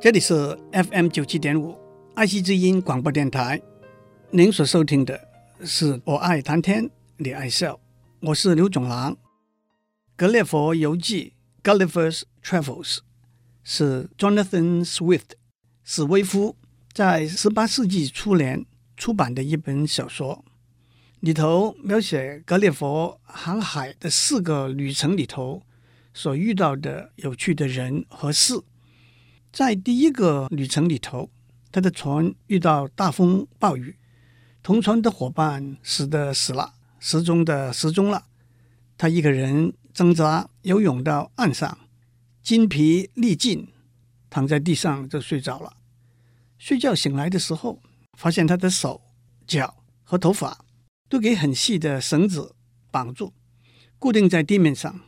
这里是 FM 九七点五爱惜之音广播电台。您所收听的是我爱谈天，你爱笑，我是刘总郎。《格列佛游记》（Gulliver's Travels） 是 Jonathan Swift 史威夫在十八世纪初年出版的一本小说，里头描写格列佛航海的四个旅程里头所遇到的有趣的人和事。在第一个旅程里头，他的船遇到大风暴雨，同船的伙伴死的死了，失踪的失踪了。他一个人挣扎游泳到岸上，筋疲力尽，躺在地上就睡着了。睡觉醒来的时候，发现他的手、脚和头发都给很细的绳子绑住，固定在地面上。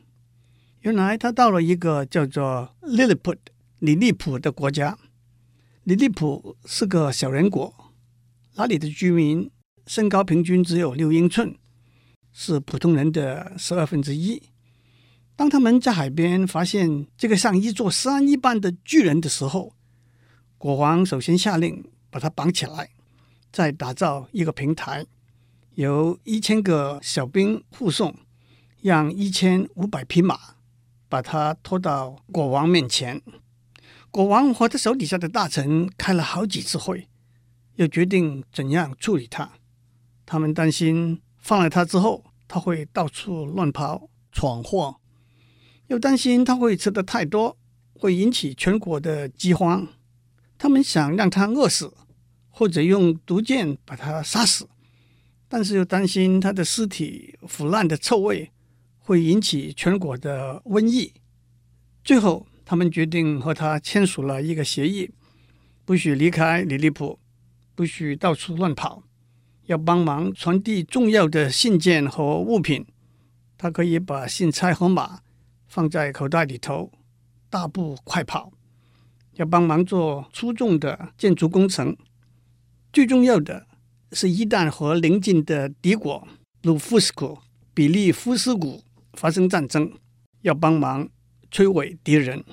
原来他到了一个叫做 Lilliput。李利普的国家，李利普是个小人国，那里的居民身高平均只有六英寸，是普通人的十二分之一。当他们在海边发现这个像一座山一般的巨人的时候，国王首先下令把他绑起来，再打造一个平台，由一千个小兵护送，让一千五百匹马把他拖到国王面前。国王和他手底下的大臣开了好几次会，又决定怎样处理他。他们担心放了他之后，他会到处乱跑闯祸；又担心他会吃得太多，会引起全国的饥荒。他们想让他饿死，或者用毒箭把他杀死，但是又担心他的尸体腐烂的臭味会引起全国的瘟疫。最后。他们决定和他签署了一个协议，不许离开里利普，不许到处乱跑，要帮忙传递重要的信件和物品。他可以把信差和马放在口袋里头，大步快跑。要帮忙做粗重的建筑工程。最重要的是，一旦和邻近的敌国鲁夫斯库、比利夫斯谷发生战争，要帮忙摧毁敌人。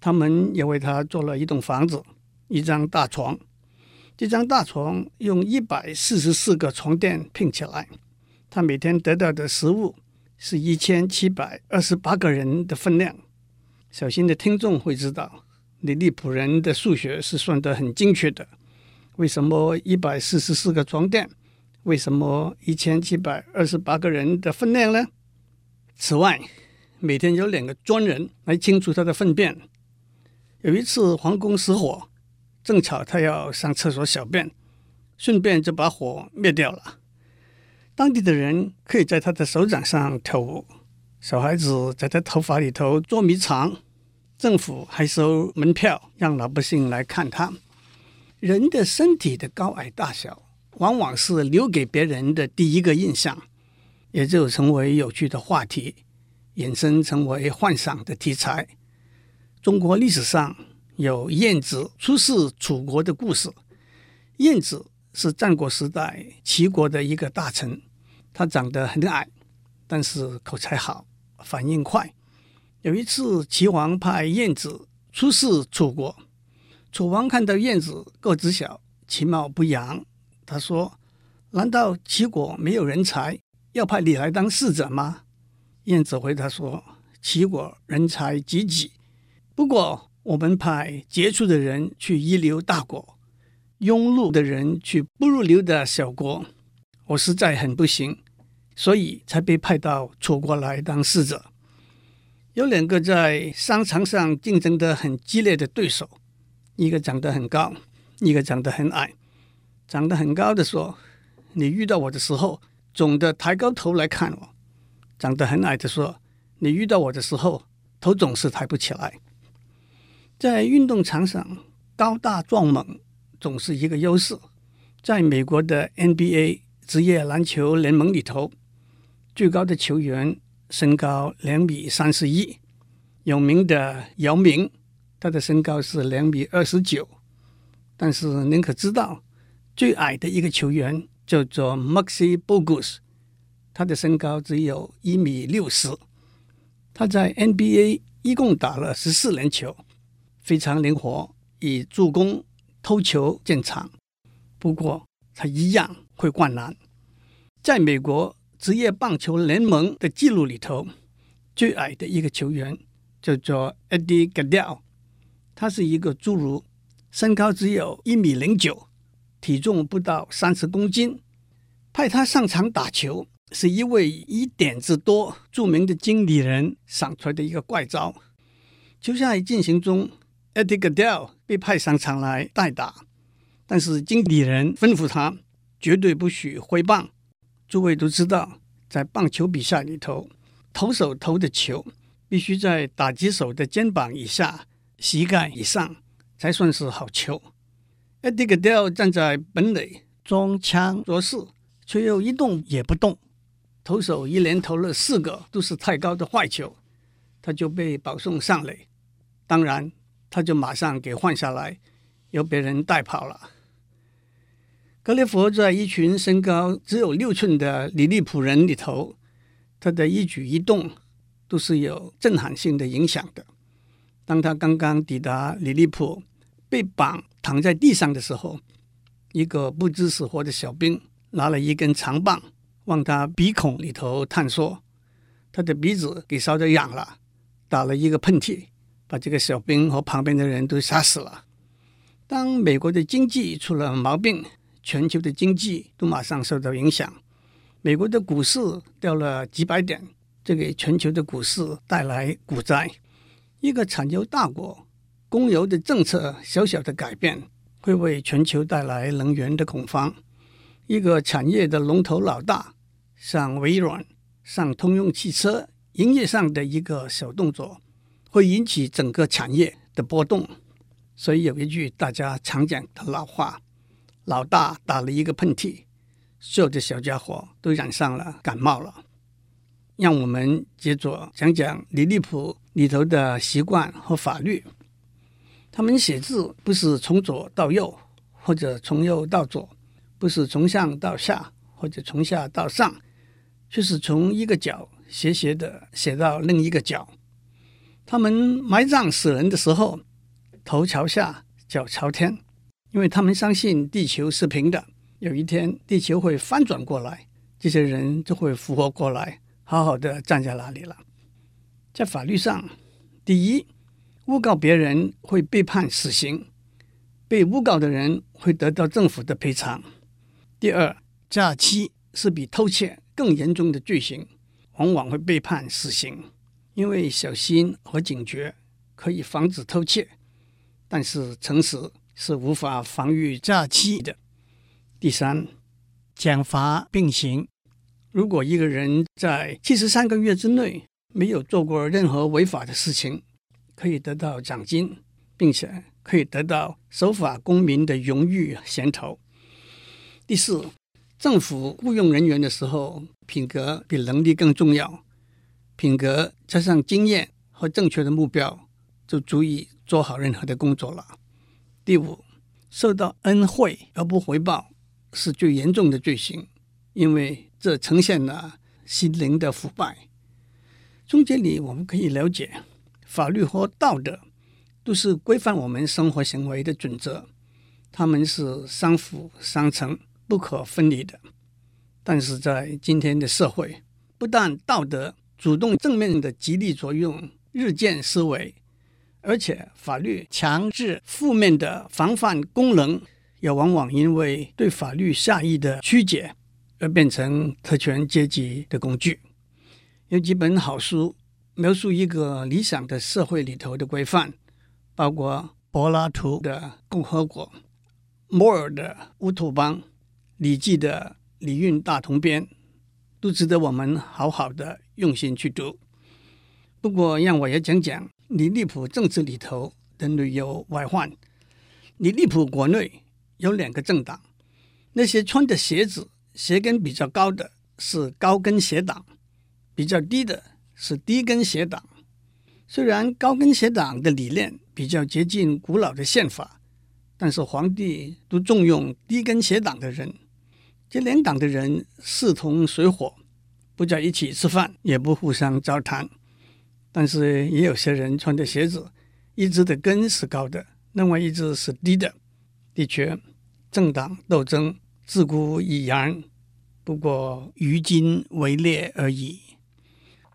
他们也为他做了一栋房子，一张大床。这张大床用一百四十四个床垫拼起来。他每天得到的食物是一千七百二十八个人的分量。小心的听众会知道，里利普人的数学是算得很精确的。为什么一百四十四个床垫？为什么一千七百二十八个人的分量呢？此外，每天有两个专人来清除他的粪便。有一次皇宫失火，正巧他要上厕所小便，顺便就把火灭掉了。当地的人可以在他的手掌上跳舞，小孩子在他头发里头捉迷藏，政府还收门票让老百姓来看他。人的身体的高矮大小，往往是留给别人的第一个印象，也就成为有趣的话题，衍生成为幻想的题材。中国历史上有晏子出使楚国的故事。晏子是战国时代齐国的一个大臣，他长得很矮，但是口才好，反应快。有一次，齐王派晏子出使楚国，楚王看到晏子个子小，其貌不扬，他说：“难道齐国没有人才，要派你来当使者吗？”晏子回答说：“齐国人才济济。”不过，我们派杰出的人去一流大国，庸碌的人去不入流的小国，我实在很不行，所以才被派到楚国来当使者。有两个在商场上竞争得很激烈的对手，一个长得很高，一个长得很矮。长得很高的说：“你遇到我的时候，总得抬高头来看我。”长得很矮的说：“你遇到我的时候，头总是抬不起来。”在运动场上，高大壮猛总是一个优势。在美国的 NBA 职业篮球联盟里头，最高的球员身高两米三十一，有名的姚明，他的身高是两米二十九。但是您可知道，最矮的一个球员叫做 Maxi Bogus，他的身高只有一米六十。他在 NBA 一共打了十四年球。非常灵活，以助攻、偷球见长。不过，他一样会灌篮。在美国职业棒球联盟的记录里头，最矮的一个球员叫做 Eddie Gadel，他是一个侏儒，身高只有一米零九，体重不到三十公斤。派他上场打球，是一位以点子多著名的经理人想出来的一个怪招。球赛进行中，Eddie Gaedel 被派上场来代打。但是经理人吩咐他绝对不许挥棒。诸位都知道，在棒球比赛里头，投手投的球必须在打击手的肩膀以下、膝盖以上才算是好球。Eddie Gaedel 站在本垒，装腔作势，却又一动也不动。投手一连投了四个都是太高的坏球，他就被保送上垒。当然，他就马上给换下来，由别人带跑了。格列佛在一群身高只有六寸的里利普人里头，他的一举一动都是有震撼性的影响的。当他刚刚抵达里利普，被绑躺在地上的时候，一个不知死活的小兵拿了一根长棒往他鼻孔里头探索，他的鼻子给烧得痒了，打了一个喷嚏，把这个小兵和旁边的人都杀死了。当美国的经济出了毛病，全球的经济都马上受到影响，美国的股市掉了几百点，这给全球的股市带来股灾。一个产油大国，供油的政策小小的改变，会为全球带来能源的恐慌。一个产业的龙头老大，像微软、像通用汽车，营业上的一个小动作，会引起整个产业的波动。所以有一句大家常讲的老话。老大打了一个喷嚏，所有的小家伙都染上了感冒了。让我们接着讲讲李利普里头的习惯和法律。他们写字不是从左到右，或者从右到左，不是从上到下，或者从下到上，却是从一个角斜斜的写到另一个角。他们埋葬死人的时候，头朝下，脚朝天。因为他们相信地球是平的，有一天地球会翻转过来，这些人就会复活过来，好好的站在那里了。在法律上，第一，诬告别人会被判死刑，被诬告的人会得到政府的赔偿。第二，假期是比偷窃更严重的罪行，往往会被判死刑，因为小心和警觉可以防止偷窃，但是诚实。是无法防御诈欺的。第三，奖罚并行。如果一个人在七十三个月之内没有做过任何违法的事情，可以得到奖金，并且可以得到守法公民的荣誉衔头。第四，政府雇佣人员的时候，品格比能力更重要。品格加上经验和正确的目标，就足以做好任何的工作了。第五，受到恩惠而不回报是最严重的罪行，因为这呈现了心灵的腐败。从这里我们可以了解，法律和道德都是规范我们生活行为的准则，他们是相辅相成、不可分离的。但是在今天的社会，不但道德主动正面的激励作用日渐式微。而且，法律强制负面的防范功能，也往往因为对法律下意的曲解，而变成特权阶级的工具。有几本好书描述一个理想的社会里头的规范，包括柏拉图的《共和国》、摩尔的《乌托邦》、礼记的《礼运大同篇》，都值得我们好好的用心去读。不过，让我也讲讲。李利普政治里头的内忧外患。李利普国内有两个政党，那些穿的鞋子鞋跟比较高的是高跟鞋党，比较低的是低跟鞋党。虽然高跟鞋党的理念比较接近古老的宪法，但是皇帝都重用低跟鞋党的人。这两党的人势同水火，不在一起吃饭，也不互相交谈。但是也有些人穿的鞋子，一只的根是高的，另外一只是低的。的确，政党斗争自古已然，不过于今为烈而已。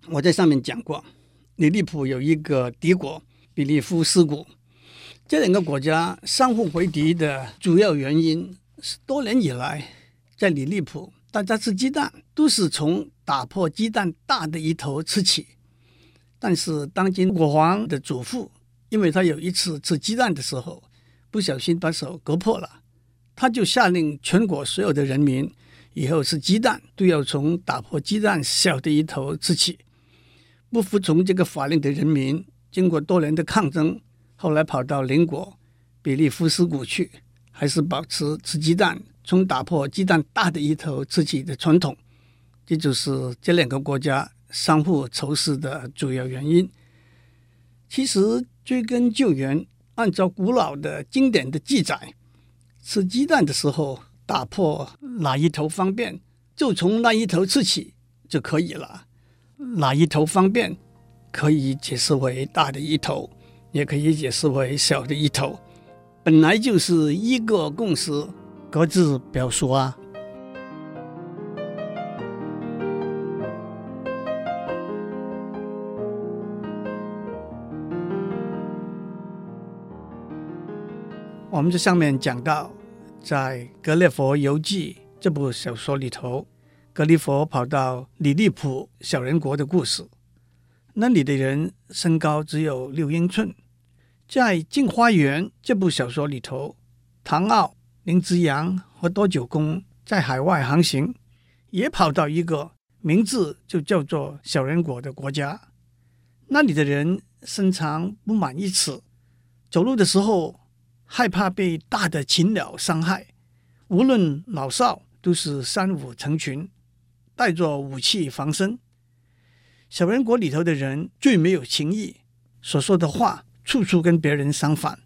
我在上面讲过，李利浦有一个敌国比利夫斯谷，这两个国家相互为敌的主要原因是多年以来在李利浦，大家吃鸡蛋都是从打破鸡蛋大的一头吃起。但是当今国王的祖父，因为他有一次吃鸡蛋的时候，不小心把手割破了，他就下令全国所有的人民以后吃鸡蛋都要从打破鸡蛋小的一头吃起。不服从这个法令的人民，经过多年的抗争，后来跑到邻国比利夫斯谷去，还是保持吃鸡蛋从打破鸡蛋大的一头吃起的传统。这就是这两个国家相互仇视的主要原因。其实追根究源。按照古老的经典的记载，吃鸡蛋的时候，打破哪一头方便，就从那一头吃起就可以了。哪一头方便，可以解释为大的一头，也可以解释为小的一头，本来就是一个共识，各自表述啊。我们在上面讲到，在《格列佛游记》这部小说里头，格列佛跑到里利浦小人国的故事。那里的人身高只有六英寸。在《镜花缘》这部小说里头，唐傲、林之阳和多九公在海外航行，也跑到一个名字就叫做小人国的国家。那里的人身长不满一尺，走路的时候，害怕被大的禽鸟伤害，无论老少都是三五成群，带着武器防身。小人国里头的人最没有情义，所说的话处处跟别人相反。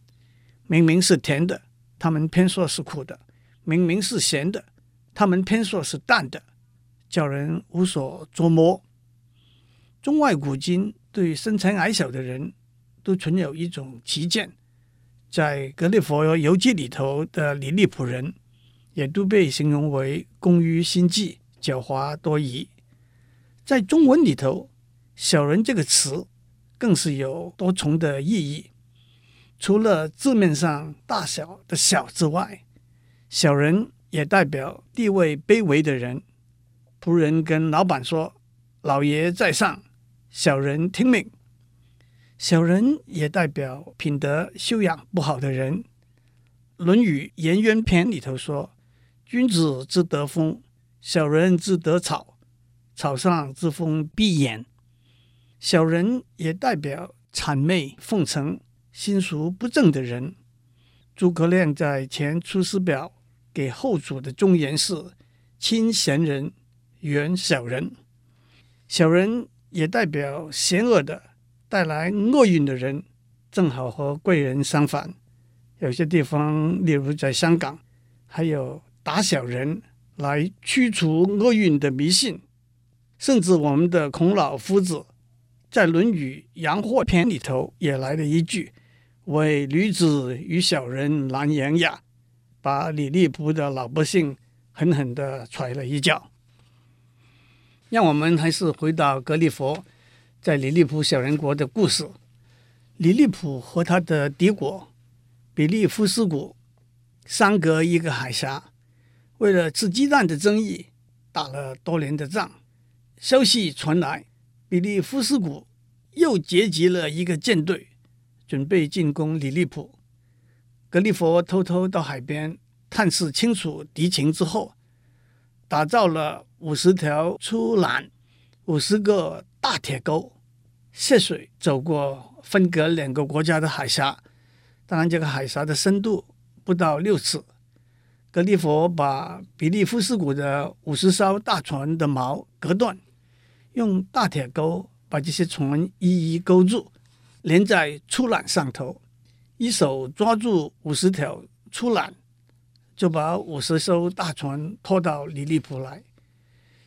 明明是甜的，他们偏说是苦的；明明是咸的，他们偏说是淡的，叫人无所捉摸。中外古今对身材矮小的人都存有一种歧见。在《格列佛游记》里头的李利浦人，也都被形容为工于心计、狡猾多疑。在中文里头，“小人”这个词更是有多重的意义。除了字面上大小的“小”之外，“小人”也代表地位卑微的人。仆人跟老板说：“老爷在上，小人听命。”小人也代表品德修养不好的人，《论语颜渊篇》里头说：“君子之德风，小人之德草。草上之风必偃。”小人也代表谄媚奉承、心术不正的人。诸葛亮在《前出师表》给后主的忠言是：“亲贤人，远小人。”小人也代表邪恶的。带来厄运的人，正好和贵人相反。有些地方，例如在香港，还有打小人来驱除厄运的迷信。甚至我们的孔老夫子在《论语阳货篇》里头也来了一句：“唯女子与小人难言呀”，把李利浦的老百姓狠狠地踹了一脚。让我们还是回到格列佛。在李利浦小人国的故事，李利浦和他的敌国比利夫斯谷相隔一个海峡，为了吃鸡蛋的争议打了多年的仗。消息传来，比利夫斯谷又结集了一个舰队，准备进攻里利浦。格列佛偷偷到海边探视清楚敌情之后，打造了五十条粗缆，五十个。大铁钩涉水走过分隔两个国家的海峡，当然这个海峡的深度不到六尺。格列佛把比利夫斯谷的五十艘大船的锚隔断，用大铁钩把这些船一一勾住，连在粗缆上头，一手抓住五十条粗缆，就把五十艘大船拖到里利浦来。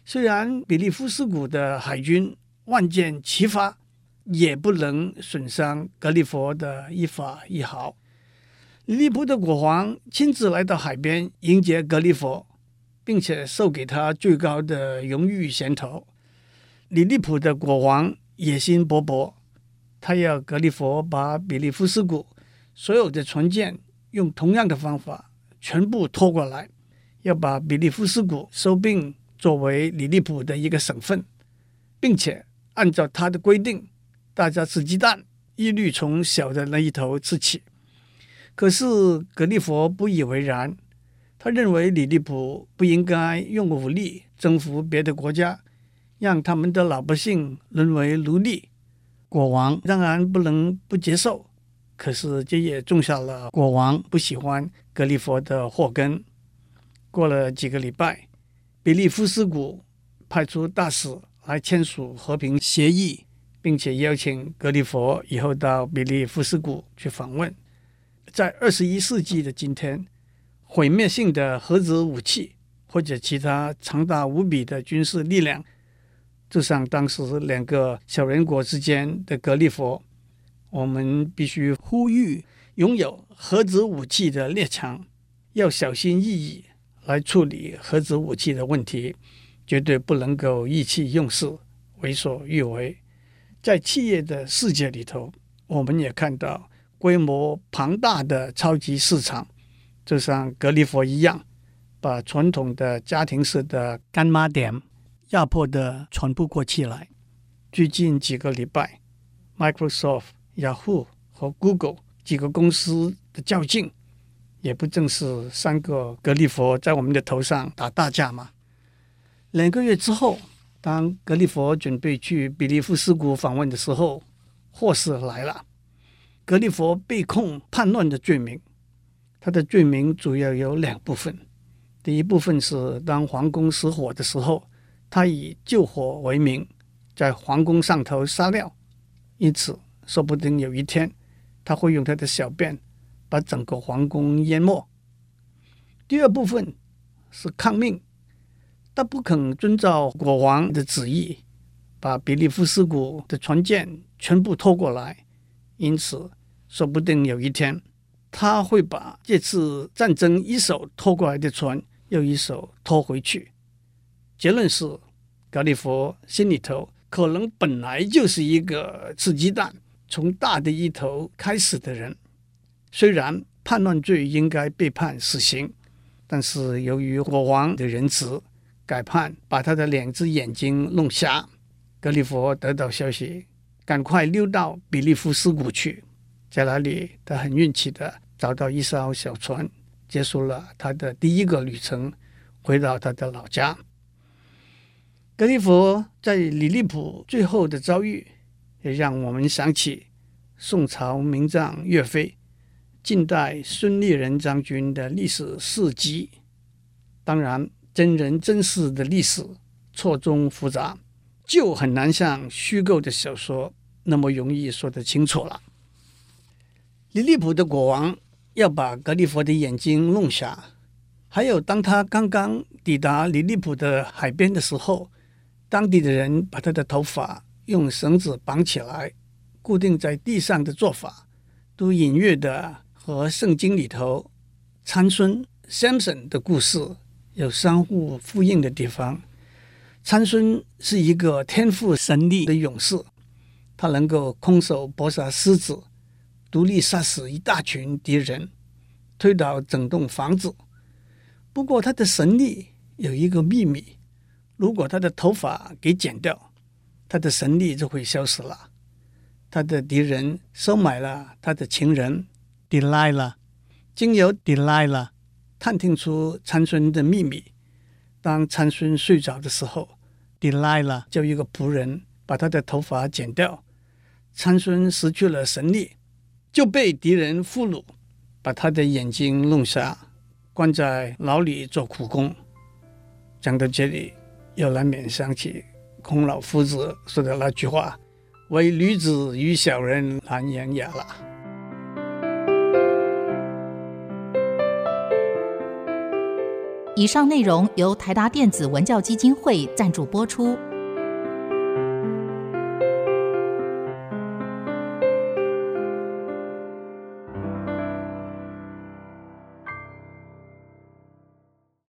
虽然比利夫斯谷的海军万箭齐发，也不能损伤格里佛的一发一毫。李利普的国王亲自来到海边迎接格里佛，并且授给他最高的荣誉衔头。李利普的国王野心勃勃，他要格里佛把比利夫斯谷所有的船舰用同样的方法全部拖过来，要把比利夫斯谷收并作为李利普的一个省份，并且按照他的规定，大家吃鸡蛋一律从小的那一头吃起。可是格里佛不以为然，他认为李利普不应该用武力征服别的国家，让他们的老百姓沦为奴隶。国王当然不能不接受，可是这也种下了国王不喜欢格里佛的祸根。过了几个礼拜，比利夫斯谷派出大使来签署和平协议，并且邀请格里佛以后到比利夫斯谷去访问。在二十一世纪的今天，毁灭性的核子武器或者其他强大无比的军事力量，就像当时两个小人国之间的格里佛，我们必须呼吁拥有核子武器的列强要小心翼翼来处理核子武器的问题，绝对不能够意气用事、为所欲为。在企业的世界里头，我们也看到。规模庞大的超级市场，就像格里佛一样，把传统的家庭式的干妈店压迫的喘不过气来。最近几个礼拜，Microsoft、Yahoo 和 Google 几个公司的较劲，也不正是三个格里佛在我们的头上打大架吗？两个月之后，当格里佛准备去比利夫斯谷访问的时候，祸事来了。格里佛被控叛乱的罪名，他的罪名主要有两部分。第一部分是当皇宫失火的时候，他以救火为名，在皇宫上头撒尿，因此说不定有一天他会用他的小便把整个皇宫淹没。第二部分是抗命，他不肯遵照国王的旨意，把比利夫斯谷的船舰全部拖过来。因此，说不定有一天，他会把这次战争一手拖过来的船又一手拖回去。结论是，格里佛心里头可能本来就是一个吃鸡蛋从大的一头开始的人。虽然叛乱罪应该被判死刑，但是由于国王的仁慈，改判把他的两只眼睛弄瞎。格里佛得到消息。赶快溜到比利夫斯谷去，在那里，他很运气的找到一艘小船，结束了他的第一个旅程，回到他的老家。格里佛在李利普最后的遭遇，也让我们想起宋朝名将岳飞、近代孙立人将军的历史事迹。当然，真人真事的历史错综复杂。就很难像虚构的小说那么容易说得清楚了。李利普的国王要把格里佛的眼睛弄瞎，还有当他刚刚抵达李利普的海边的时候，当地的人把他的头发用绳子绑起来，固定在地上的做法，都隐约的和圣经里头参孙 Samson 的故事有相互呼应的地方。参孙是一个天赋神力的勇士，他能够空手搏杀狮子，独立杀死一大群敌人，推倒整栋房子。不过他的神力有一个秘密：如果他的头发给剪掉，他的神力就会消失了。他的敌人收买了他的情人 Delilah，经由 Delilah 探听出参孙的秘密。当参孙睡着的时候，Delilah 叫一个仆人把他的头发剪掉。参孙失去了神力，就被敌人俘虏，把他的眼睛弄瞎，关在牢里做苦工。讲到这里，又难免想起孔老夫子说的那句话：“唯女子与小人难养也了。”以上内容由台达电子文教基金会赞助播出。